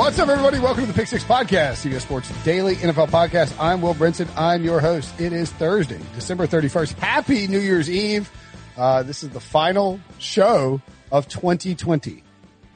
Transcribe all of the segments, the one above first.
What's up, everybody? Welcome to the Pick Six Podcast, CBS Sports Daily NFL Podcast. I'm Will Brinson. I'm your host. It is Thursday, December 31st. Happy New Year's Eve. Uh, this is the final show of 2020.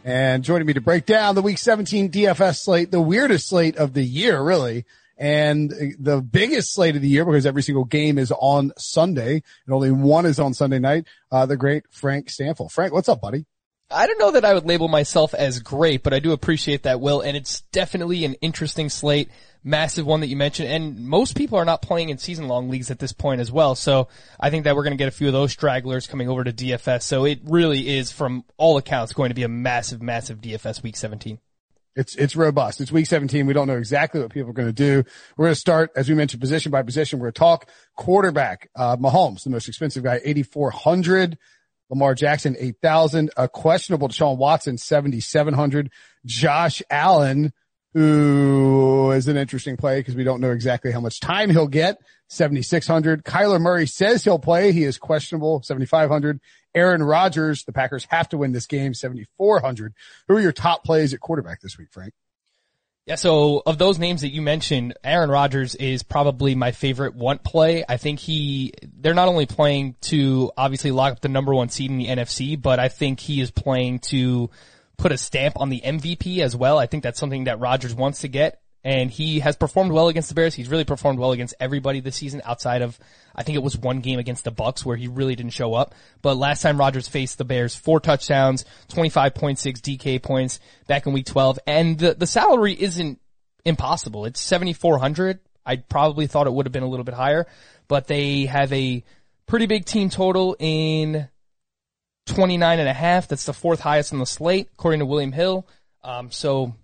And joining me to break down the Week 17 DFS slate, the weirdest slate of the year, really, and the biggest slate of the year because every single game is on Sunday and only one is on Sunday night. Uh, the great Frank Stampfl. Frank, what's up, buddy? I don't know that I would label myself as great, but I do appreciate that, Will, and it's definitely an interesting slate, massive one that you mentioned, and most people are not playing in season long leagues at this point as well, so I think that we're going to get a few of those stragglers coming over to DFS, so it really is, from all accounts, going to be a massive, massive DFS week 17. It's, it's robust. It's week 17. We don't know exactly what people are going to do. We're going to start, as we mentioned, position by position. We're going to talk quarterback, uh, Mahomes, the most expensive guy, 8,400. Lamar Jackson, 8,000. A questionable Deshaun Watson, 7,700. Josh Allen, who is an interesting play because we don't know exactly how much time he'll get, 7,600. Kyler Murray says he'll play. He is questionable, 7,500. Aaron Rodgers, the Packers have to win this game, 7,400. Who are your top plays at quarterback this week, Frank? Yeah, so of those names that you mentioned, Aaron Rodgers is probably my favorite want play. I think he, they're not only playing to obviously lock up the number one seed in the NFC, but I think he is playing to put a stamp on the MVP as well. I think that's something that Rodgers wants to get and he has performed well against the Bears. He's really performed well against everybody this season outside of, I think it was one game against the Bucs where he really didn't show up. But last time Rodgers faced the Bears, four touchdowns, 25.6 DK points back in week 12. And the, the salary isn't impossible. It's 7,400. I probably thought it would have been a little bit higher, but they have a pretty big team total in 29 and a half. That's the fourth highest on the slate, according to William Hill. Um, so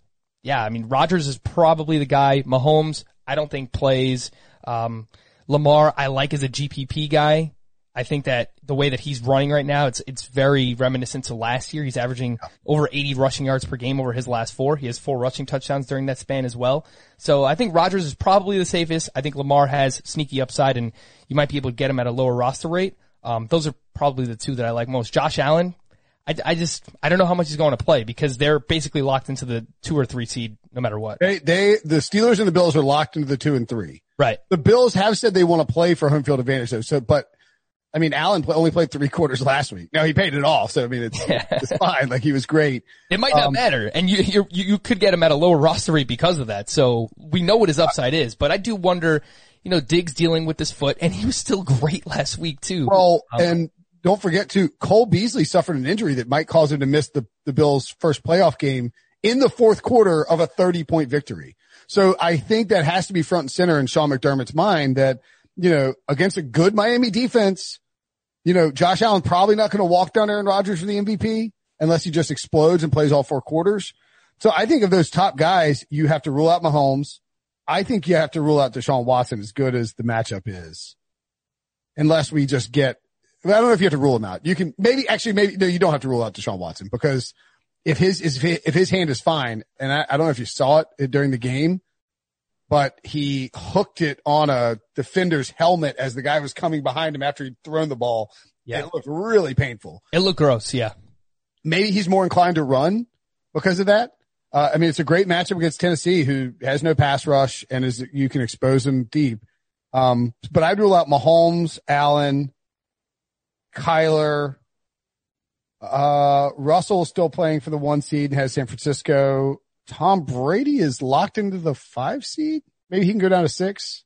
yeah, I mean, Rodgers is probably the guy. Mahomes, I don't think plays. Um, Lamar, I like as a GPP guy. I think that the way that he's running right now, it's it's very reminiscent to last year. He's averaging over 80 rushing yards per game over his last four. He has four rushing touchdowns during that span as well. So I think Rodgers is probably the safest. I think Lamar has sneaky upside, and you might be able to get him at a lower roster rate. Um, those are probably the two that I like most. Josh Allen, I, I just I don't know how much he's going to play because they're basically locked into the two or three seed no matter what. They they the Steelers and the Bills are locked into the two and three. Right. The Bills have said they want to play for home field advantage though. So, but I mean, Allen play, only played three quarters last week. Now he paid it off, so I mean, it's it's fine. Like he was great. It might not um, matter, and you, you you could get him at a lower roster rate because of that. So we know what his upside is, but I do wonder. You know, Diggs dealing with this foot, and he was still great last week too. Well, um, and don't forget to Cole Beasley suffered an injury that might cause him to miss the, the Bills first playoff game in the fourth quarter of a 30 point victory. So I think that has to be front and center in Sean McDermott's mind that, you know, against a good Miami defense, you know, Josh Allen probably not going to walk down Aaron Rodgers for the MVP unless he just explodes and plays all four quarters. So I think of those top guys, you have to rule out Mahomes. I think you have to rule out Deshaun Watson as good as the matchup is. Unless we just get I don't know if you have to rule him out. You can maybe actually maybe no, you don't have to rule out Deshaun Watson because if his is if his hand is fine, and I, I don't know if you saw it during the game, but he hooked it on a defender's helmet as the guy was coming behind him after he'd thrown the ball. Yeah, it looked really painful. It looked gross. Yeah. maybe he's more inclined to run because of that. Uh, I mean, it's a great matchup against Tennessee, who has no pass rush and is you can expose them deep. Um, but I'd rule out Mahomes, Allen, Kyler. Uh, Russell is still playing for the one seed and has San Francisco. Tom Brady is locked into the five seed. Maybe he can go down to six.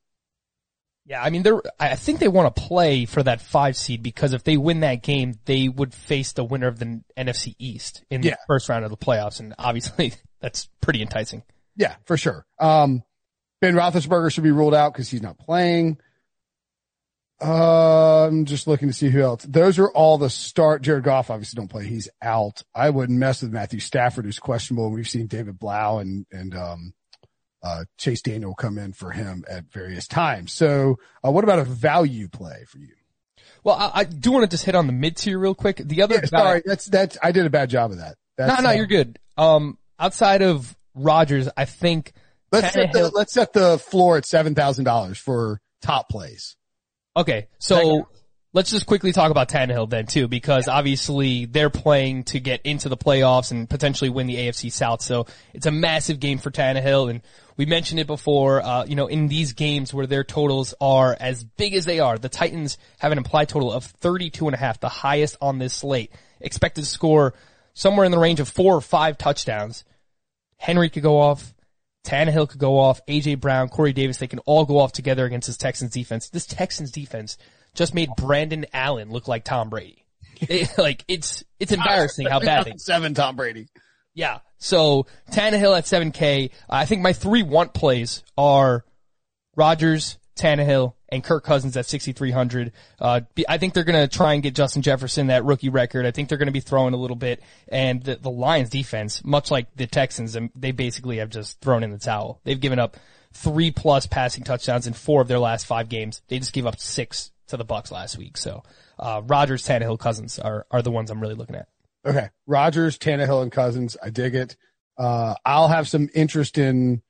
Yeah, I mean, they're, I think they want to play for that five seed because if they win that game, they would face the winner of the NFC East in the first round of the playoffs. And obviously that's pretty enticing. Yeah, for sure. Um, Ben Roethlisberger should be ruled out because he's not playing. Uh, I'm just looking to see who else. Those are all the start. Jared Goff obviously don't play. He's out. I wouldn't mess with Matthew Stafford, who's questionable. We've seen David Blough and, and, um, uh, Chase Daniel come in for him at various times. So, uh, what about a value play for you? Well, I, I do want to just hit on the mid tier real quick. The other Yeah, guy, sorry. That's, that's, I did a bad job of that. no, That's, no, uh, you're good. Um, outside of Rodgers, I think Let's set the, let's set the floor at $7,000 for top plays. Okay, so let's just quickly talk about Tannehill then too, because obviously they're playing to get into the playoffs and potentially win the AFC South. So it's a massive game for Tannehill, and we mentioned it before. Uh, you know, in these games where their totals are as big as they are, the Titans have an implied total of 32 and a half, the highest on this slate. Expected to score somewhere in the range of four or five touchdowns. Henry could go off. Tannehill could go off. AJ Brown, Corey Davis, they can all go off together against this Texans defense. This Texans defense just made Brandon Allen look like Tom Brady. They- like it's it's embarrassing how bad they. Seven Tom Brady. Yeah. So Tannehill at 7K. I think my three want plays are Rodgers, Tannehill, and Kirk Cousins at 6,300. Uh, I think they're going to try and get Justin Jefferson that rookie record. I think they're going to be throwing a little bit. And the, the Lions defense, much like the Texans, um, they basically have just thrown in the towel. They've given up three plus passing touchdowns in four of their last five games. They just gave up six to the Bucs last week. So, uh, Rodgers, Tannehill, Cousins are, are the ones I'm really looking at. Okay. Rodgers, Tannehill, and Cousins. I dig it. Uh, I'll have some interest in,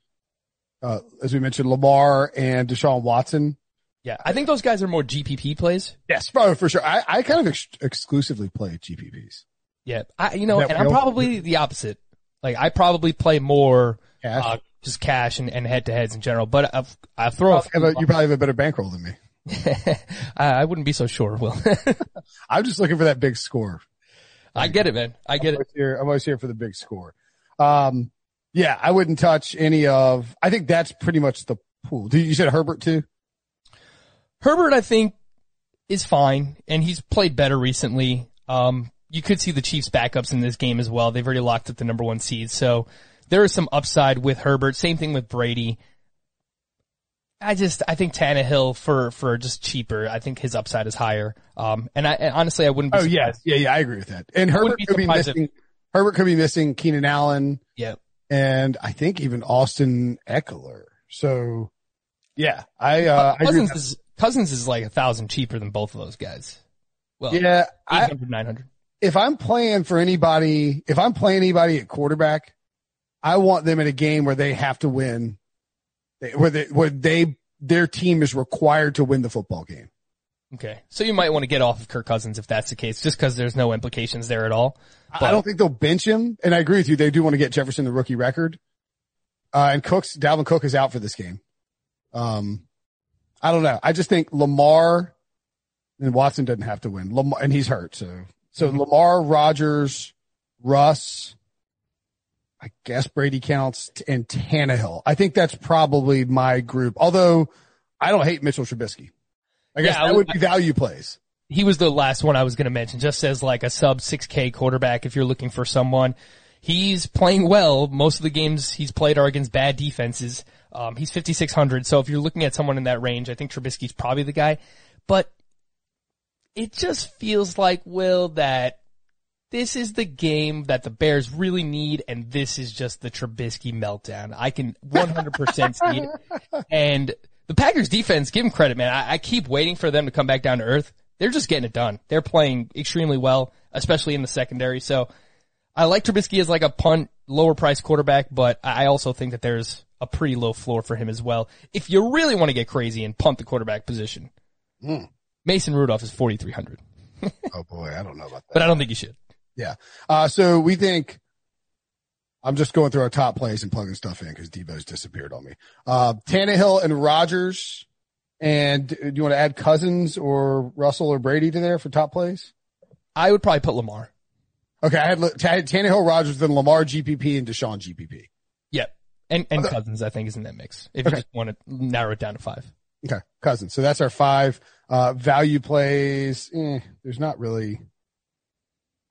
uh, as we mentioned, Lamar and Deshaun Watson. Yeah. I think those guys are more GPP plays. Yes, bro, for sure. I, I kind of ex- exclusively play GPPs. Yeah, I, you know, and I'm probably the opposite. Like, I probably play more, Cash. uh, just cash and, and head to heads in general, but I've, I throw a a- you probably have a better bankroll than me. I I wouldn't be so sure, Will. I'm just looking for that big score. I get it, man. I get I'm it. here, I'm always here for the big score. Um, yeah, I wouldn't touch any of, I think that's pretty much the pool. Did you said Herbert too? Herbert, I think, is fine, and he's played better recently. Um, you could see the Chiefs backups in this game as well. They've already locked up the number one seed, so there is some upside with Herbert. Same thing with Brady. I just, I think Tannehill for, for just cheaper. I think his upside is higher. Um, and I, and honestly, I wouldn't be Oh surprised. yeah, yeah. I agree with that. And Herbert be could be surprised if- missing. Herbert could be missing Keenan Allen. Yeah. and I think even Austin Ekeler. So yeah, I, uh, I agree. Cousins is, Cousins is like a thousand cheaper than both of those guys. Well, Yeah, I, 900. if I'm playing for anybody, if I'm playing anybody at quarterback, I want them in a game where they have to win, where they, where they, their team is required to win the football game. Okay. So you might want to get off of Kirk Cousins if that's the case, just because there's no implications there at all. I don't think they'll bench him. And I agree with you. They do want to get Jefferson the rookie record. Uh, and Cooks, Dalvin Cook is out for this game. Um, I don't know. I just think Lamar and Watson doesn't have to win. Lamar, and he's hurt. So, so mm-hmm. Lamar, Rodgers, Russ, I guess Brady counts and Tannehill. I think that's probably my group. Although I don't hate Mitchell Trubisky. I guess Yeah, that would- would be value plays. he was the last one I was going to mention, just as like a sub 6K quarterback if you're looking for someone. He's playing well. Most of the games he's played are against bad defenses. Um, he's 5,600. So if you're looking at someone in that range, I think Trubisky's probably the guy. But it just feels like, Will, that this is the game that the Bears really need, and this is just the Trubisky meltdown. I can 100% see it. And the Packers defense, give them credit, man. I, I keep waiting for them to come back down to earth. They're just getting it done. They're playing extremely well, especially in the secondary. So I like Trubisky as like a punt, lower price quarterback, but I also think that there's a pretty low floor for him as well. If you really want to get crazy and punt the quarterback position, Hmm. Mason Rudolph is 4,300, Oh boy. I don't know about that. but I don't think you should. Yeah. Uh, so we think, I'm just going through our top plays and plugging stuff in because Debo's disappeared on me. Uh, Tannehill and Rodgers. And do you want to add Cousins or Russell or Brady to there for top plays? I would probably put Lamar. Okay. I had, I had Tannehill, Rodgers, then Lamar GPP and Deshaun GPP. Yep. And, and Cousins, I think, is in that mix. If you Okay. just want to narrow it down to five. Okay. Cousins. So that's our five, uh, value plays. Eh, there's not really,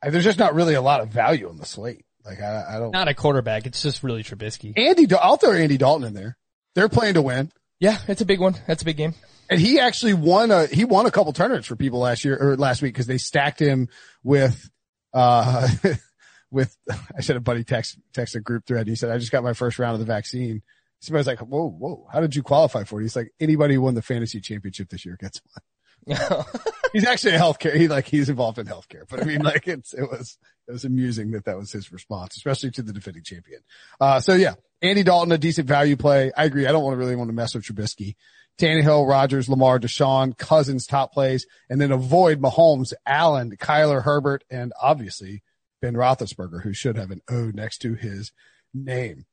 there's just not really a lot of value on the slate. Like I, I don't, Not a quarterback. It's just really Trubisky. Andy, I'll throw Andy Dalton in there. They're playing to win. Yeah, it's a big one. That's a big game. And he actually won a, he won a couple tournaments for people last year or last week because they stacked him with, uh, with, I said a buddy text, text a group thread. He said, I just got my first round of the vaccine. Somebody's like, whoa, whoa, how did you qualify for it? He's like, anybody who won the fantasy championship this year gets one. He's actually a healthcare. He like, he's involved in healthcare, but I mean, like it's, it was, it was amusing that that was his response, especially to the defending champion. Uh, so yeah, Andy Dalton, a decent value play. I agree. I don't want to really want to mess with Trubisky. Tannehill, Rodgers, Lamar, Deshaun, Cousins, top plays, and then avoid Mahomes, Allen, Kyler, Herbert, and obviously Ben Roethlisberger, who should have an O next to his name.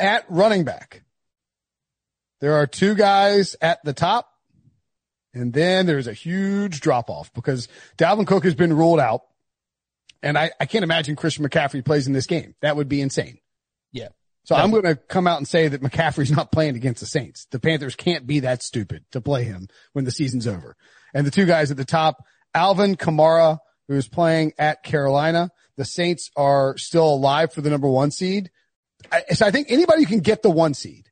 At running back, there are two guys at the top, and then there's a huge drop off because Dalvin Cook has been ruled out, and I, I can't imagine Christian McCaffrey plays in this game. That would be insane. Yeah. So I'm going to come out and say that McCaffrey's not playing against the Saints. The Panthers can't be that stupid to play him when the season's over. And the two guys at the top, Alvin Kamara, who is playing at Carolina. The Saints are still alive for the number one seed. I, so I think anybody can get the one seed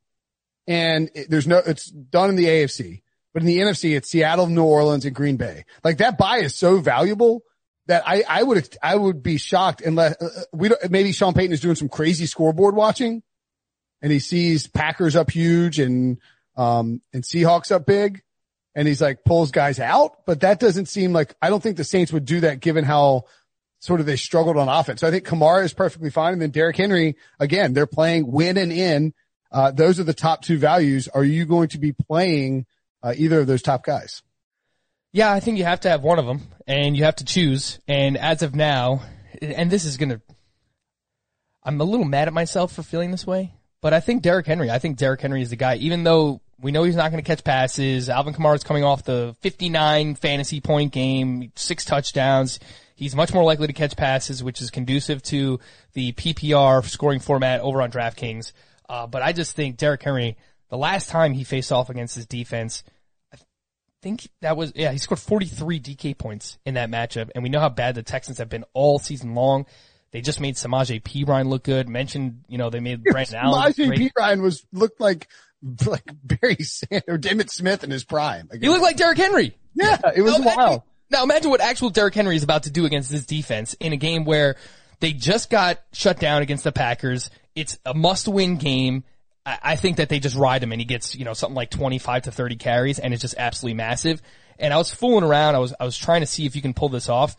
and it, there's no, it's done in the AFC, but in the NFC, it's Seattle, New Orleans and Green Bay. Like that buy is so valuable that I, I would, I would be shocked unless uh, we don't, maybe Sean Payton is doing some crazy scoreboard watching and he sees Packers up huge and, um, and Seahawks up big and he's like pulls guys out, but that doesn't seem like, I don't think the Saints would do that given how sort of they struggled on offense. So I think Kamara is perfectly fine. And then Derrick Henry, again, they're playing win and in. Uh, those are the top two values. Are you going to be playing, uh, either of those top guys? Yeah, I think you have to have one of them and you have to choose. And as of now, and this is going to, I'm a little mad at myself for feeling this way, but I think Derrick Henry, I think Derrick Henry is the guy, even though we know he's not going to catch passes. Alvin Kamara is coming off the 59 fantasy point game, six touchdowns. He's much more likely to catch passes, which is conducive to the PPR scoring format over on DraftKings. Uh, but I just think Derrick Henry, the last time he faced off against his defense, I think that was, yeah, he scored 43 DK points in that matchup. And we know how bad the Texans have been all season long. They just made Samaje Perine look good. Mentioned, you know, they made Brandon Allen. Elijah. P. Ryan was, looked like, like Barry Sand or David Smith in his prime. He looked like Derrick Henry. yeah, it was Now wild. imagine, now imagine what actual Derrick Henry is about to do against this defense in a game where they just got shut down against the Packers. It's a must-win game. I, I think that they just ride him and he gets, you know, something like 25 to 30 carries and it's just absolutely massive. And I was fooling around. I was, I was trying to see if you can pull this off.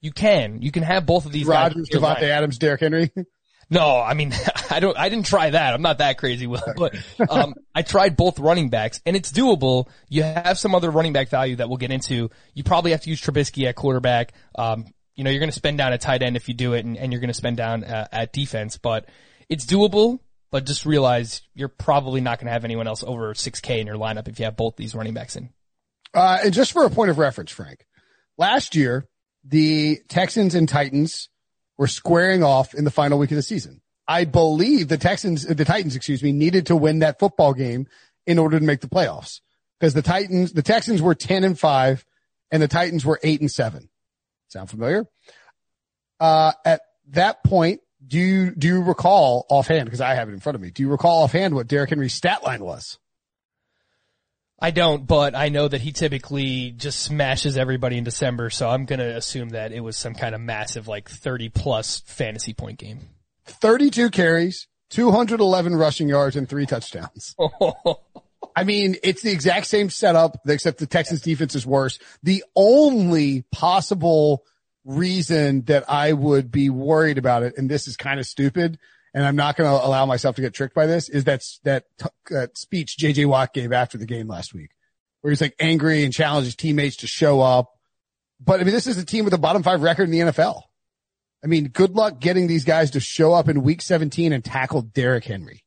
You can. You can have both of these guys. Davante. Adams, Derrick Henry. No, I mean, I don't, I didn't try that. I'm not that crazy, Will, but, um, I tried both running backs and it's doable. You have some other running back value that we'll get into. You probably have to use Trubisky at quarterback. Um, you know, you're going to spend down at tight end if you do it and, and you're going to spend down uh, at defense, but it's doable. But just realize you're probably not going to have anyone else over 6K in your lineup if you have both these running backs in. Uh, and just for a point of reference, Frank, last year, the Texans and Titans were squaring off in the final week of the season. I believe the Texans, the Titans, excuse me, needed to win that football game in order to make the playoffs because the Titans, the Texans were 10 and five and the Titans were eight and seven. Sound familiar? Uh, at that point, do you, do you recall offhand? Cause I have it in front of me. Do you recall offhand what Derrick Henry's stat line was? I don't, but I know that he typically just smashes everybody in December, so I'm gonna assume that it was some kind of massive, like 30 plus fantasy point game. 32 carries, 211 rushing yards and three touchdowns. I mean, it's the exact same setup, except the Texans defense is worse. The only possible reason that I would be worried about it, and this is kind of stupid, and I'm not going to allow myself to get tricked by this, is that, that, that speech JJ Watt gave after the game last week, where he's like angry and challenged his teammates to show up. But I mean, this is a team with a bottom five record in the NFL. I mean, good luck getting these guys to show up in week 17 and tackle Derrick Henry.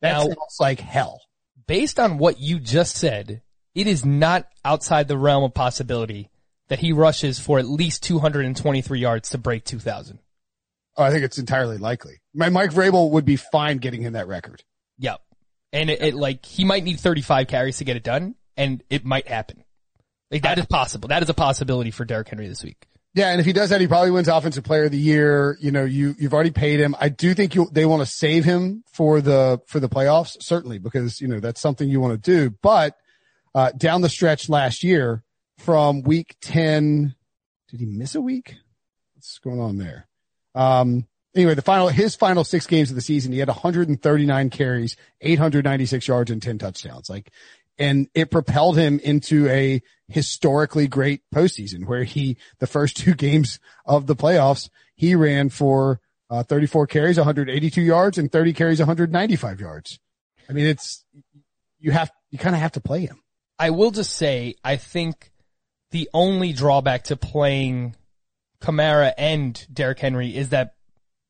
That Now- sounds like hell. Based on what you just said, it is not outside the realm of possibility that he rushes for at least 223 yards to break 2000. Oh, I think it's entirely likely. My Mike Vrabel would be fine getting him that record. Yep. And it, it like, he might need 35 carries to get it done and it might happen. Like that is possible. That is a possibility for Derrick Henry this week. Yeah, and if he does that, he probably wins Offensive Player of the Year. You know, you you've already paid him. I do think you they want to save him for the for the playoffs, certainly because you know that's something you want to do. But uh, down the stretch last year, from week ten, did he miss a week? What's going on there? Um, anyway, the final his final six games of the season, he had 139 carries, 896 yards, and 10 touchdowns. Like and it propelled him into a historically great postseason where he, the first two games of the playoffs, he ran for uh, 34 carries, 182 yards and 30 carries, 195 yards. I mean, it's, you have, you kind of have to play him. I will just say, I think the only drawback to playing Kamara and Derrick Henry is that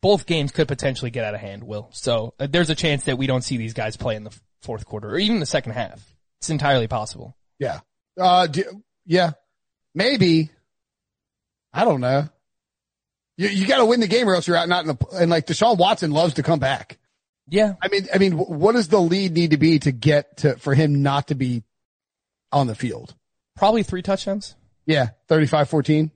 both games could potentially get out of hand, Will. So uh, there's a chance that we don't see these guys play in the fourth quarter or even the second half. It's entirely possible. Yeah. Uh, do, yeah. Maybe. I don't know. You, you got to win the game or else you're out not in the, and like Deshaun Watson loves to come back. Yeah. I mean, I mean, what does the lead need to be to get to, for him not to be on the field? Probably three touchdowns. Yeah. 35 14.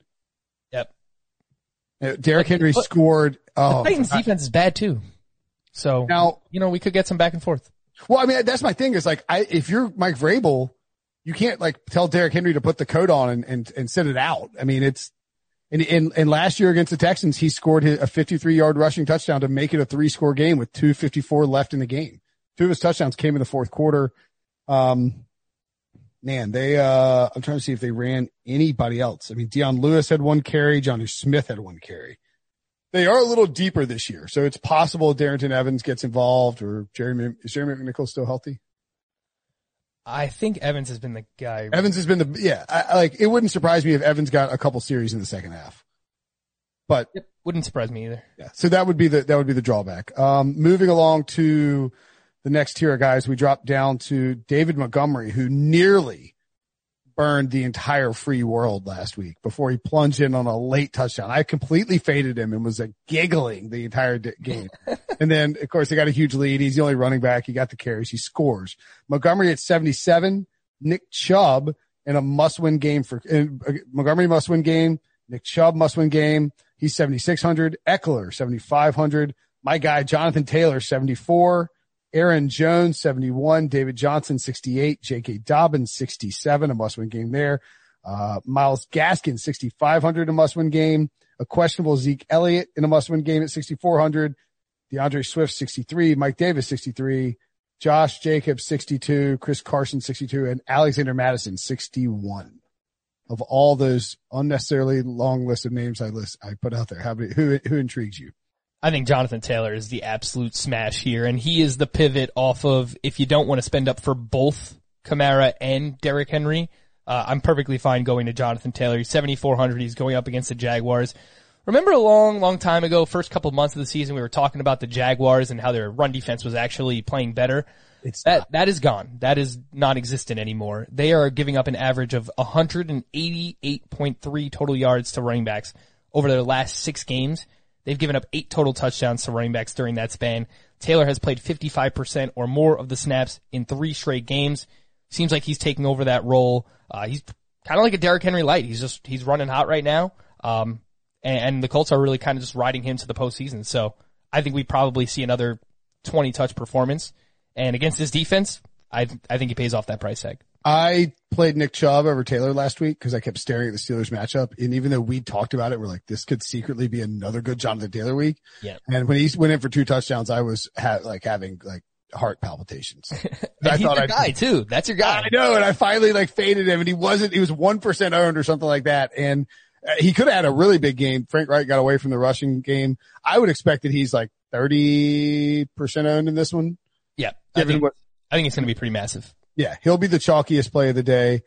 Derrick Henry but- scored. Oh, Titans defense is bad too. So, now, you know, we could get some back and forth. well, I mean, that's my thing is like, I, if you're Mike Vrabel, you can't like tell Derrick Henry to put the coat on and, and, and sit it out. I mean, it's, and, and, in last year against the Texans, he scored his- a 53 yard rushing touchdown to make it a three score game with 254 left in the game. Two of his touchdowns came in the fourth quarter. Um, man, they, uh, I'm trying to see if they ran anybody else. I mean, Dion Lewis had one carry. Jonnu Smith had one carry. They are a little deeper this year. So it's possible Darrynton Evans gets involved or Jeremy, is Jeremy McNichols still healthy? I think Evans has been the guy. Evans has been the, yeah, I, like, it wouldn't surprise me if Evans got a couple series in the second half, but Yep, Wouldn't surprise me either. Yeah. So that would be the, that would be the drawback. Um, moving along to the next tier of guys, we dropped down to David Montgomery, who nearly burned the entire free world last week before he plunged in on a late touchdown. I completely faded him and was like giggling the entire game. and then of course they got a huge lead. He's the only running back. He got the carries. He scores. Montgomery at 77, Nick Chubb in a must win game for uh, Montgomery must win game. Nick Chubb must win game. He's 7,600. Ekeler, 7,500. My guy, Jonathan Taylor, 74. Aaron Jones, 71. David Johnson, 68. J.K. Dobbins, 67. A must win game there. Uh, Myles Gaskin, 6,500. A must win game. A questionable Zeke Elliott in a must win game at 6,400. D'Andre Swift, 63. Mike Davis, 63. Josh Jacobs, 62. Chris Carson, 62. And Alexander Mattison, 61 of all those unnecessarily long list of names I list, I put out there. How many, who, who intrigues you? I think Jonathan Taylor is the absolute smash here, and he is the pivot off of if you don't want to spend up for both Kamara and Derrick Henry. Uh, I'm perfectly fine going to Jonathan Taylor. He's 7,400. He's going up against the Jaguars. Remember a long, long time ago, first couple months of the season, we were talking about the Jaguars and how their run defense was actually playing better. It's That that is gone. That is non-existent anymore. They are giving up an average of 188.3 total yards to running backs over their last six games. They've given up eight total touchdowns to running backs during that span. Taylor has played 55% or more of the snaps in three straight games. Seems like he's taking over that role. Uh, he's kind of like a Derrick Henry light. He's just, he's running hot right now. Um, and, and the Colts are really kind of just riding him to the postseason. So I think we probably see another 20 touch performance. And against this defense, I, I think he pays off that price tag. I played Nick Chubb over Taylor last week because I kept staring at the Steelers matchup. And even though we talked about it, we're like, this could secretly be another good Jonathan Taylor week. Yeah. And when he went in for two touchdowns, I was ha- like having like heart palpitations. I he's thought your I'd- guy too. That's your guy. I know. And I finally like faded him and he wasn't, he was 1% owned or something like that. And uh, he could have had a really big game. Frank Reich got away from the rushing game. I would expect that he's like 30% owned in this one. Yeah. I think, what, I think it's going to be pretty massive. Yeah, he'll be the chalkiest play of the day.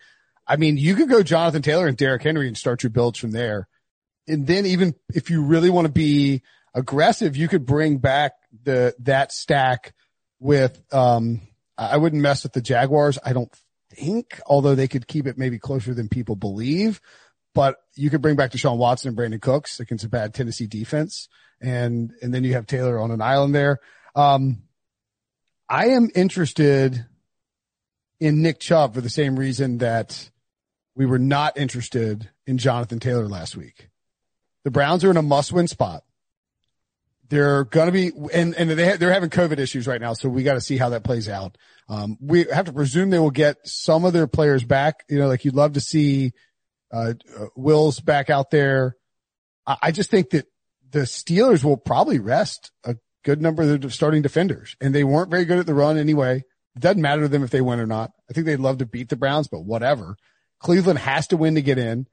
I mean, you could go Jonathan Taylor and Derrick Henry and start your builds from there. and then even if you really want to be aggressive, you could bring back the, that stack with, um, I wouldn't mess with the Jaguars. I don't think, although they could keep it maybe closer than people believe, but you could bring back Deshaun Watson and Brandin Cooks against a bad Tennessee defense. And, and then you have Taylor on an island there. Um, I am interested in Nick Chubb for the same reason that we were not interested in Jonathan Taylor last week. The Browns are in a must win spot. They're going to be, and, and they, they're having COVID issues right now. So we got to see how that plays out. Um, we have to presume they will get some of their players back. You know, like you'd love to see, uh, Wills back out there. I, I just think that the Steelers will probably rest a good number of the starting defenders and they weren't very good at the run anyway. It doesn't matter to them if they win or not. I think they'd love to beat the Browns, but whatever. Cleveland has to win to get in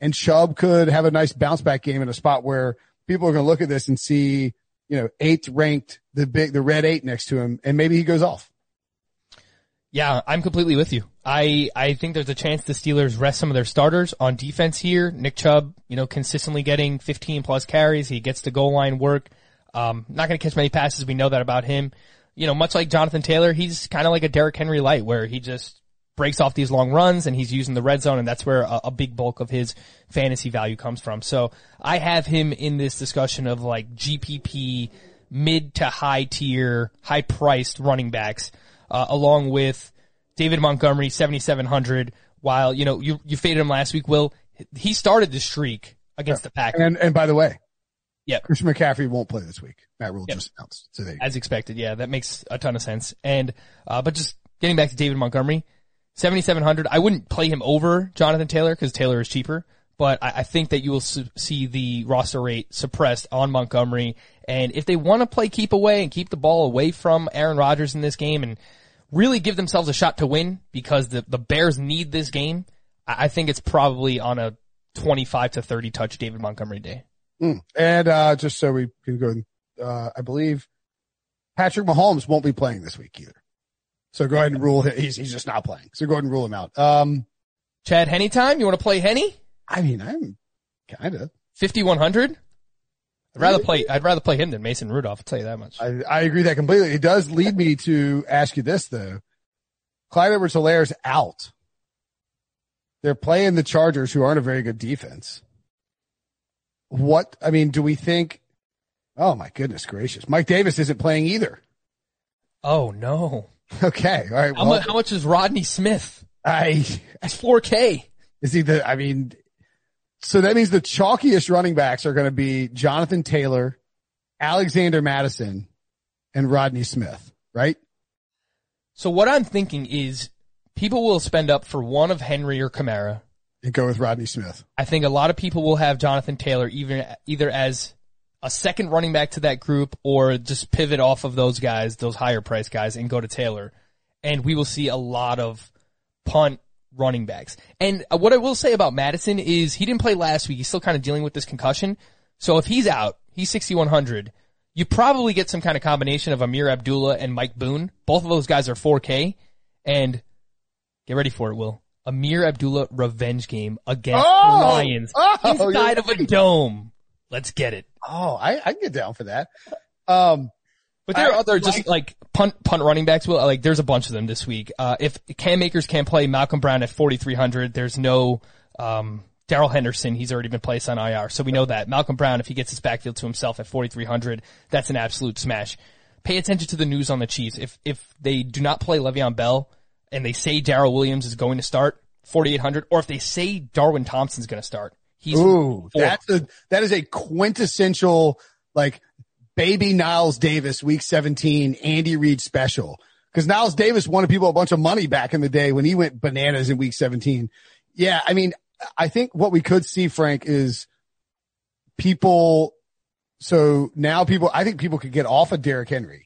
and Chubb could have a nice bounce back game in a spot where people are going to look at this and see you know, eighth ranked, the big, the red eight next to him, and maybe he goes off. Yeah, I'm completely with you. I, I think there's a chance the Steelers rest some of their starters on defense here. Nick Chubb, you know, consistently getting 15 plus carries. He gets the goal line work. Um, not going to catch many passes. We know that about him. You know, much like Jonathan Taylor, he's kind of like a Derrick Henry light where he just breaks off these long runs and he's using the red zone and that's where a, a, big bulk of his fantasy value comes from. So I have him in this discussion of like GPP mid to high tier, high priced running backs, uh, along with David Montgomery, 7,700. While, you know, you, you faded him last week, Will. He started the streak against yeah. the Packers. And, and by the way, yeah, Christian McCaffrey won't play this week. Matt Rhule yep. just announced today. As expected. Yeah, that makes a ton of sense. And, uh, but just getting back to David Montgomery, 7,700. I wouldn't play him over Jonathan Taylor because Taylor is cheaper, but I, I, think that you will su- see the roster rate suppressed on Montgomery. And if they want to play keep away and keep the ball away from Aaron Rodgers in this game and really give themselves a shot to win because the, the Bears need this game, I, I think it's probably on a 25 to 30 touch David Montgomery day. Mm. And, uh, just so we can go, uh, I believe Patrick Mahomes won't be playing this week either. So go ahead and rule him. He's, he's just not playing. So go ahead and rule him out. Um, Chad Henne time? You want to play Henne? I mean, I'm kind of 5100. I'd rather play, I'd rather play him than Mason Rudolph. I'll tell you that much. I, I agree that completely. It does lead me to ask you this though. Clyde Edwards Helaire's out. They're playing the Chargers who aren't a very good defense. What, I mean, do we think, oh my goodness gracious, Mike Davis isn't playing either. Oh no. Okay. All right. How, well, much, how much is Rodney Smith? I, that's 4K. Is he the, I mean, so that means the chalkiest running backs are going to be Jonathan Taylor, Alexander Mattison, and Rodney Smith, right? So what I'm thinking is people will spend up for one of Henry or Kamara. And go with Rodney Smith. I think a lot of people will have Jonathan Taylor even either as a second running back to that group or just pivot off of those guys, those higher price guys and go to Taylor. And we will see a lot of punt running backs. And uh, what I will say about Mattison is he didn't play last week. He's still kind of dealing with this concussion. So if he's out, he's 6,100. You probably get some kind of combination of Ameer Abdullah and Mike Boone. Both of those guys are 4K. And get ready for it, Will. Ameer Abdullah revenge game against oh, the Lions oh, inside of a dome. Let's get it. Oh, I, I can get down for that. Um, but there are other just like, like punt punt running backs. Will like there's a bunch of them this week. Uh, if Cam Akers can't play, Malcolm Brown at 4,300. There's no um, Darrell Henderson. He's already been placed on IR, so we know that Malcolm Brown, if he gets his backfield to himself at 4,300, that's an absolute smash. Pay attention to the news on the Chiefs. If if they do not play Le'Veon Bell and they say Darrel Williams is going to start 4,800, or if they say Darwin Thompson's going to start, He's Ooh, that's a, that is a quintessential, like, baby Knile Davis week 17, Andy Reid special. Cause Knile Davis wanted people a bunch of money back in the day when he went bananas in week 17. Yeah. I mean, I think what we could see, Frank, is people. So now people, I think people could get off of Derrick Henry,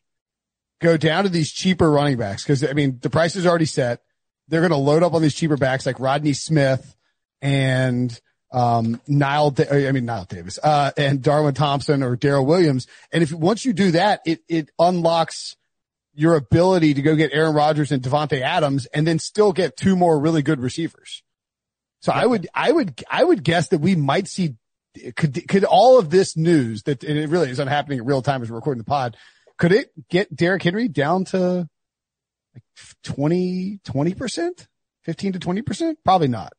go down to these cheaper running backs. Cause I mean, the price is already set. They're going to load up on these cheaper backs like Rodney Smith and, um, Knile, I mean, Knile Davis, uh, and Darwin Thompson or Darrel Williams. And if once you do that, it, it unlocks your ability to go get Aaron Rodgers and Davante Adams and then still get two more really good receivers. So yeah. I would, I would, I would guess that we might see could could all of this news that and it really is not happening in real time as we're recording the pod, could it get Derrick Henry down to like 20, 20%? 15 to 20%? Probably not.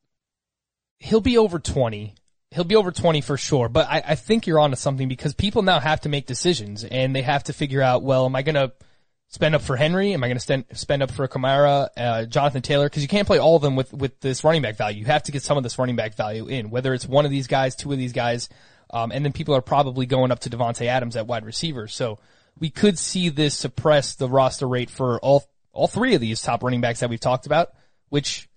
He'll be over 20. He'll be over 20 for sure, but I, I think you're onto something because people now have to make decisions and they have to figure out, well, am I going to spend up for Henry? Am I going to spend up for Kamara, uh, Jonathan Taylor? Cause you can't play all of them with, with this running back value. You have to get some of this running back value in, whether it's one of these guys, two of these guys. Um, and then people are probably going up to Davante Adams at wide receiver. So we could see this suppress the roster rate for all, all three of these top running backs that we've talked about, which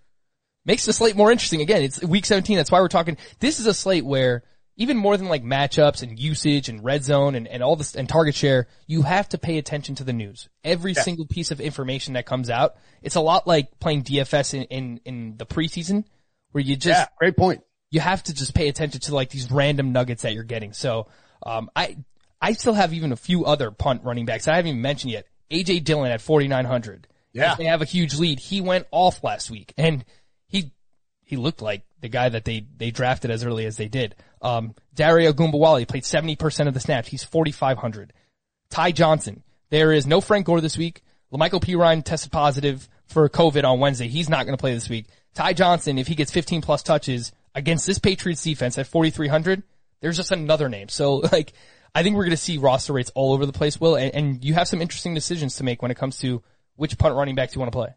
makes the slate more interesting. Again, it's week 17. That's why we're talking. This is a slate where even more than like matchups and usage and red zone and, and all this and target share, you have to pay attention to the news. Every yeah. single piece of information that comes out. It's a lot like playing DFS in, in, in the preseason where you just, yeah, great point. You have to just pay attention to like these random nuggets that you're getting. So, um, I, I still have even a few other punt running backs I haven't even mentioned yet. AJ Dillon at 4,900. Yeah. They have a huge lead. He went off last week and he, he looked like the guy that they, they drafted as early as they did. Um, Dare Ogunbowale played 70% of the snaps. He's 4,500. Ty Johnson. There is no Frank Gore this week. La'Mical Perine tested positive for COVID on Wednesday. He's not going to play this week. Ty Johnson, if he gets 15 plus touches against this Patriots defense at 4,300, there's just another name. So like, I think we're going to see roster rates all over the place, Will, and, and, you have some interesting decisions to make when it comes to which punt running back you want to play.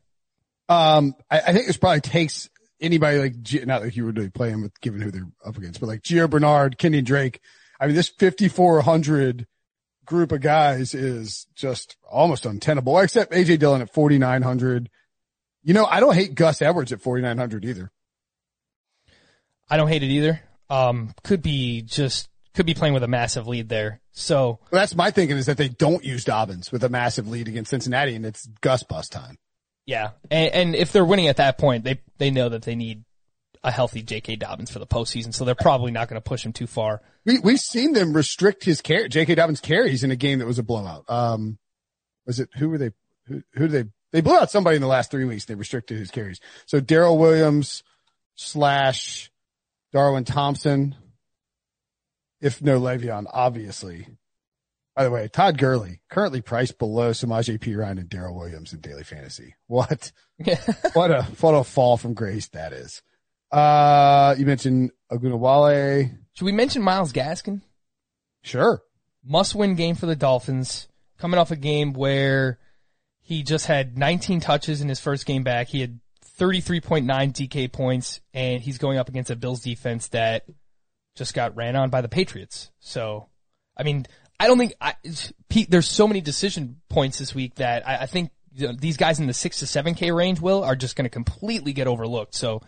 Um, I, I think this probably takes anybody like, not like you were really playing with given who they're up against, but like Gio Bernard, Kenny Drake. I mean, this 5,400 group of guys is just almost untenable, except AJ Dillon at 4,900. You know, I don't hate Gus Edwards at 4,900 either. I don't hate it either. Um, could be just, could be playing with a massive lead there. So well, that's my thinking is that they don't use Dobbins with a massive lead against Cincinnati and it's Gus bus time. Yeah, and, and if they're winning at that point, they they know that they need a healthy J.K. Dobbins for the postseason, so they're probably not going to push him too far. We we've seen them restrict his car- J.K. Dobbins carries in a game that was a blowout. Um, was it who were they? Who who did they? They blew out somebody in the last three weeks. They restricted his carries. So Darrel Williams slash Darwin Thompson, if no Le'Veon, obviously. By the way, Todd Gurley currently priced below Samaje Perine and Darrel Williams in daily fantasy. What? what a what a fall from grace that is. Uh, you mentioned Ogunbowale. Should we mention Myles Gaskin? Sure. Must win game for the Dolphins. Coming off a game where he just had 19 touches in his first game back. He had 33.9 DK points and he's going up against a Bills defense that just got ran on by the Patriots. So, I mean, I don't think I, Pete. There's so many decision points this week that I, I think you know, these guys in the six to seven K range will are just going to completely get overlooked. So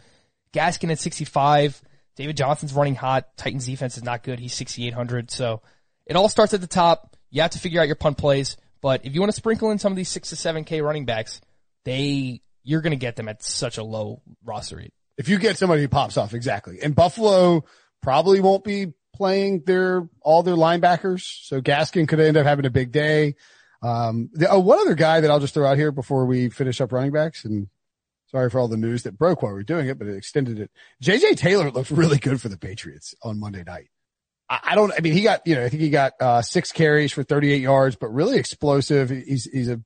Gaskin at 65, David Johnson's running hot. Titans defense is not good. He's 6,800. So it all starts at the top. You have to figure out your punt plays, but if you want to sprinkle in some of these six to seven K running backs, they you're going to get them at such a low roster rate. If you get somebody who pops off, exactly. And Buffalo probably won't be playing their all their linebackers. So Gaskin could end up having a big day. Um, the, oh, one other guy that I'll just throw out here before we finish up running backs, and sorry for all the news that broke while we are doing it, but it extended it. JJ Taylor looked really good for the Patriots on Monday night. I, I don't. I mean, he got you know I think he got uh, six carries for 38 yards, but really explosive. He's he's a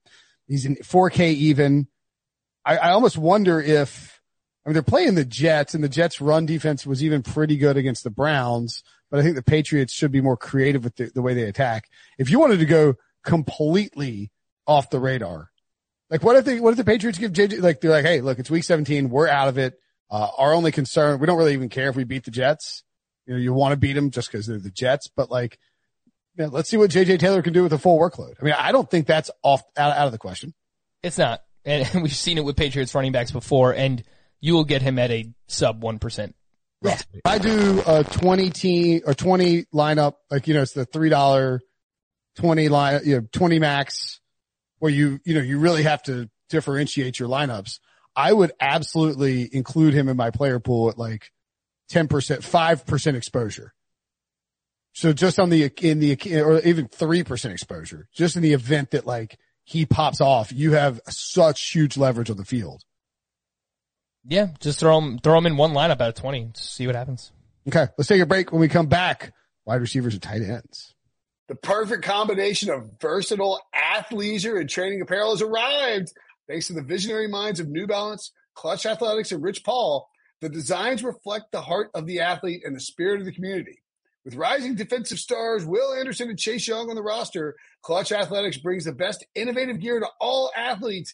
he's in 4K even. I, I almost wonder if I mean, they're playing the Jets and the Jets run defense was even pretty good against the Browns but I think the Patriots should be more creative with the, the way they attack. If you wanted to go completely off the radar, like what if they, what if the Patriots give JJ, like they're like, Hey, look, it's week 17. We're out of it. Uh, our only concern, we don't really even care if we beat the Jets. You know, you want to beat them just because they're the Jets, but like, know, let's see what JJ Taylor can do with a full workload. I mean, I don't think that's off out, out of the question. It's not. And we've seen it with Patriots running backs before and you will get him at a sub 1% yeah. I do a 20 team or 20 lineup, like, you know, it's the $3, 20 line, you know, 20 max where you, you know, you really have to differentiate your lineups. I would absolutely include him in my player pool at like 10%, 5% exposure. So just on the, in the, or even 3% exposure, just in the event that like he pops off, you have such huge leverage on the field. Yeah, just throw them, throw them in one lineup out of 20. See what happens. Okay, let's take a break. When we come back, wide receivers and tight ends. The perfect combination of versatile athleisure and training apparel has arrived. Thanks to the visionary minds of New Balance, Clutch Athletics, and Rich Paul, the designs reflect the heart of the athlete and the spirit of the community. With rising defensive stars Will Anderson and Chase Young on the roster, Clutch Athletics brings the best innovative gear to all athletes,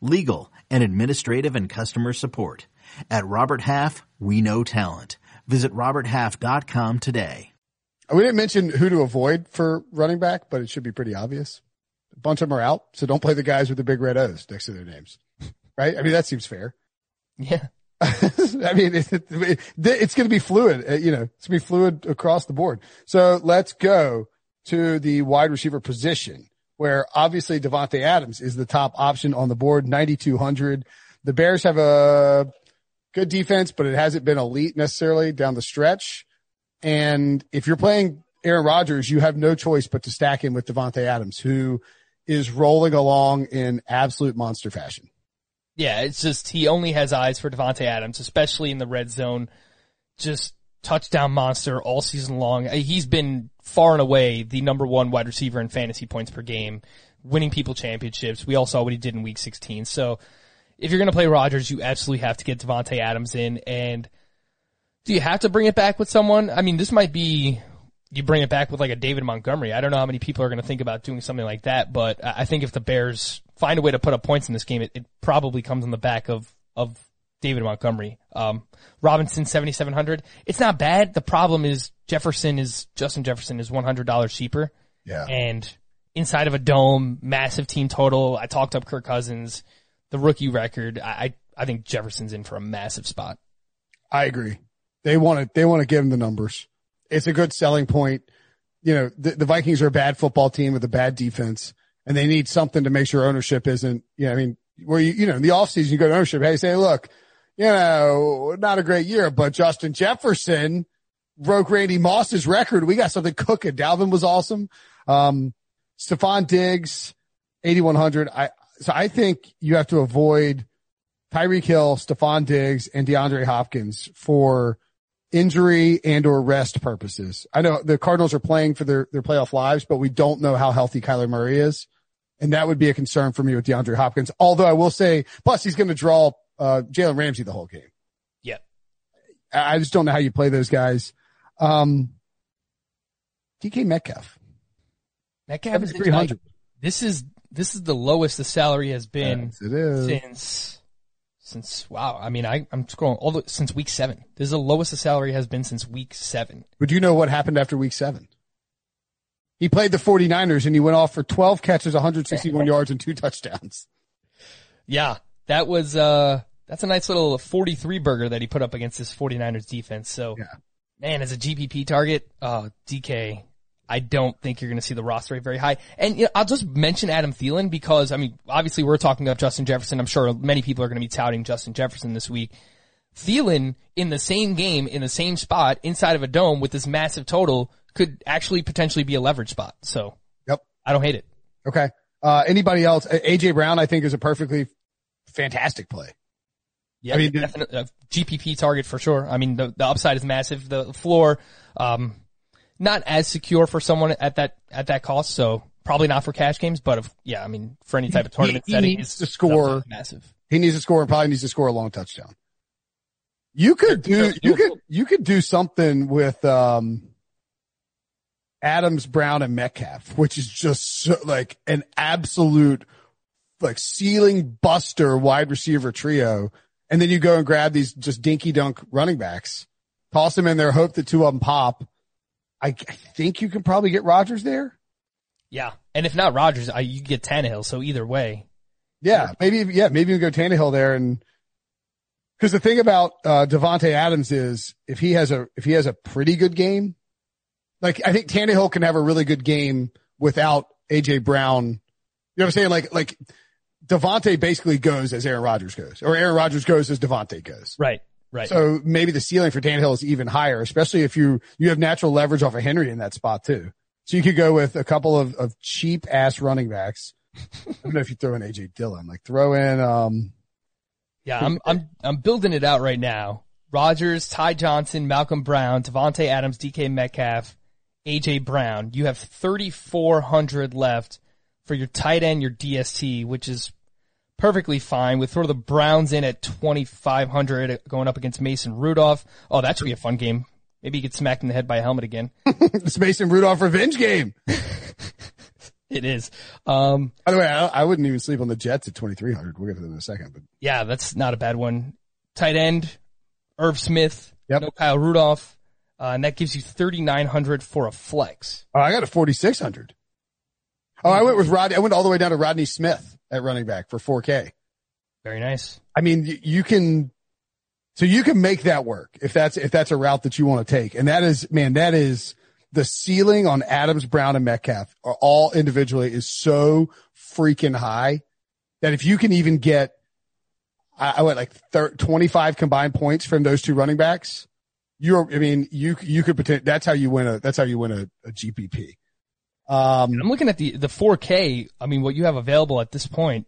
legal, and administrative and customer support. At Robert Half, we know talent. Visit roberthalf.com today. We didn't mention who to avoid for running back, but it should be pretty obvious. A bunch of them are out, so don't play the guys with the big red O's next to their names. Right? I mean, that seems fair. Yeah. I mean, it, it, it's going to be fluid. uh, You know, it's going to be fluid across the board. So let's go to the wide receiver position where obviously Davante Adams is the top option on the board, 9,200. The Bears have a good defense, but it hasn't been elite necessarily down the stretch. And if you're playing Aaron Rodgers, you have no choice but to stack him with Davante Adams, who is rolling along in absolute monster fashion. Yeah, it's just he only has eyes for Davante Adams, especially in the red zone. Just touchdown monster all season long. Uh, He's been far and away the number one wide receiver in fantasy points per game, winning people championships. We all saw what he did in week 16. So if you're going to play Rodgers, you absolutely have to get Davante Adams in. And do you have to bring it back with someone? I mean, this might be you bring it back with like a David Montgomery. I don't know how many people are going to think about doing something like that, but I I think if the Bears find a way to put up points in this game, it, it probably comes on the back of of David Montgomery. Um, Robinson seventy seven hundred. It's not bad. The problem is Jefferson is Justin Jefferson is one hundred dollars cheaper, Yeah. and inside of a dome, massive team total. I talked up Kirk Cousins, the rookie record. I I, I think Jefferson's in for a massive spot. I agree. They want to, they want to give him the numbers. It's a good selling point. You know, the, the Vikings are a bad football team with a bad defense and they need something to make sure ownership isn't, you know, I mean, where you, you know, in the offseason, you go to ownership. Hey, say, look, you know, not a great year, but Justin Jefferson broke Randy Moss's record. We got something cooking. Dalvin was awesome. Um, Stefon Diggs, 8,100. I, so I think you have to avoid Tyreek Hill, Stefon Diggs, and DeAndre Hopkins for injury and or rest purposes. I know the Cardinals are playing for their, their playoff lives, but we don't know how healthy Kyler Murray is. And that would be a concern for me with DeAndre Hopkins. Although I will say, plus he's going to draw, uh, Jalen Ramsey the whole game. Yep. I I just don't know how you play those guys. Um, DK Metcalf, Metcalf is 300. This is this is the lowest the salary has been Yes, it is. since since wow. I mean, I I'm scrolling all the since week seven. This is the lowest the salary has been since week seven. But do you know what happened after week seven? He played the 49ers and he went off for 12 catches, 161 yards and two touchdowns. Yeah, that was uh that's a nice little 43 burger that he put up against this 49ers defense. So Yeah. man, as a GPP target, uh DK, I don't think you're going to see the roster rate very high. And you know, I'll just mention Adam Thielen because I mean, obviously we're talking about Justin Jefferson. I'm sure many people are going to be touting Justin Jefferson this week. Thielen in the same game, in the same spot, inside of a dome with this massive total could actually potentially be a leverage spot. So Yep. I don't hate it. Okay. Uh, anybody else? AJ Brown, I think is a perfectly fantastic play. Yeah, I mean, the- definitely a GPP target for sure. I mean, the, the upside is massive. The floor, um, not as secure for someone at that, at that cost. So probably not for cash games, but if, yeah, I mean, for any type of tournament he setting, needs to score. massive. He needs to score and probably needs to score a long touchdown. You could do, you could, you could do something with, um, Adams, Brown, and Metcalf, which is just so, like an absolute like ceiling buster wide receiver trio. And then you go and grab these just dinky dunk running backs, toss them in there, hope that two of them pop. I, I think you can probably get Rodgers there. Yeah. And if not Rodgers, I, you get Tannehill. So either way, Yeah, maybe, yeah, maybe you can go Tannehill there and Because the thing about uh, Davante Adams is if he has a if he has a pretty good game, like I think Tannehill can have a really good game without AJ Brown. You know what I'm saying? Like like Davante basically goes as Aaron Rodgers goes, or Aaron Rodgers goes as Davante goes. Right. Right. So maybe the ceiling for Tannehill is even higher, especially if you you have natural leverage off of Henry in that spot too. So you could go with a couple of, of cheap ass running backs. I don't know if you throw in AJ Dillon, like throw in um yeah, I'm I'm I'm building it out right now. Rodgers, Ty Johnson, Malcolm Brown, Davante Adams, DK Metcalf, AJ Brown. You have 3,400 left for your tight end, your DST, which is perfectly fine. We throw the Browns in at 2,500 going up against Mason Rudolph. Oh, that should be a fun game. Maybe you get smacked in the head by a helmet again. it's Mason Rudolph revenge game. It is. Um, By the way, I, I, wouldn't even sleep on the Jets at 2,300. We'll get to them in a second, but yeah, that's not a bad one. Tight end, Irv Smith, yep. no Kyle Rudolph, uh, and that gives you 3,900 for a flex. Oh, I got a 4,600. Oh, I went with Rod. I went all the way down to Rodney Smith at running back for 4K. Very nice. I mean, you, you can, so you can make that work if that's, if that's a route that you want to take. And that is, man, that is, the ceiling on Adams, Brown, and Metcalf are all individually is so freaking high that if you can even get, I, I went like 30, 25 combined points from those two running backs, you're, I mean, you, you could pretend that's how you win a, that's how you win a, a GPP. Um, I'm looking at the, the 4K. I mean, what you have available at this point,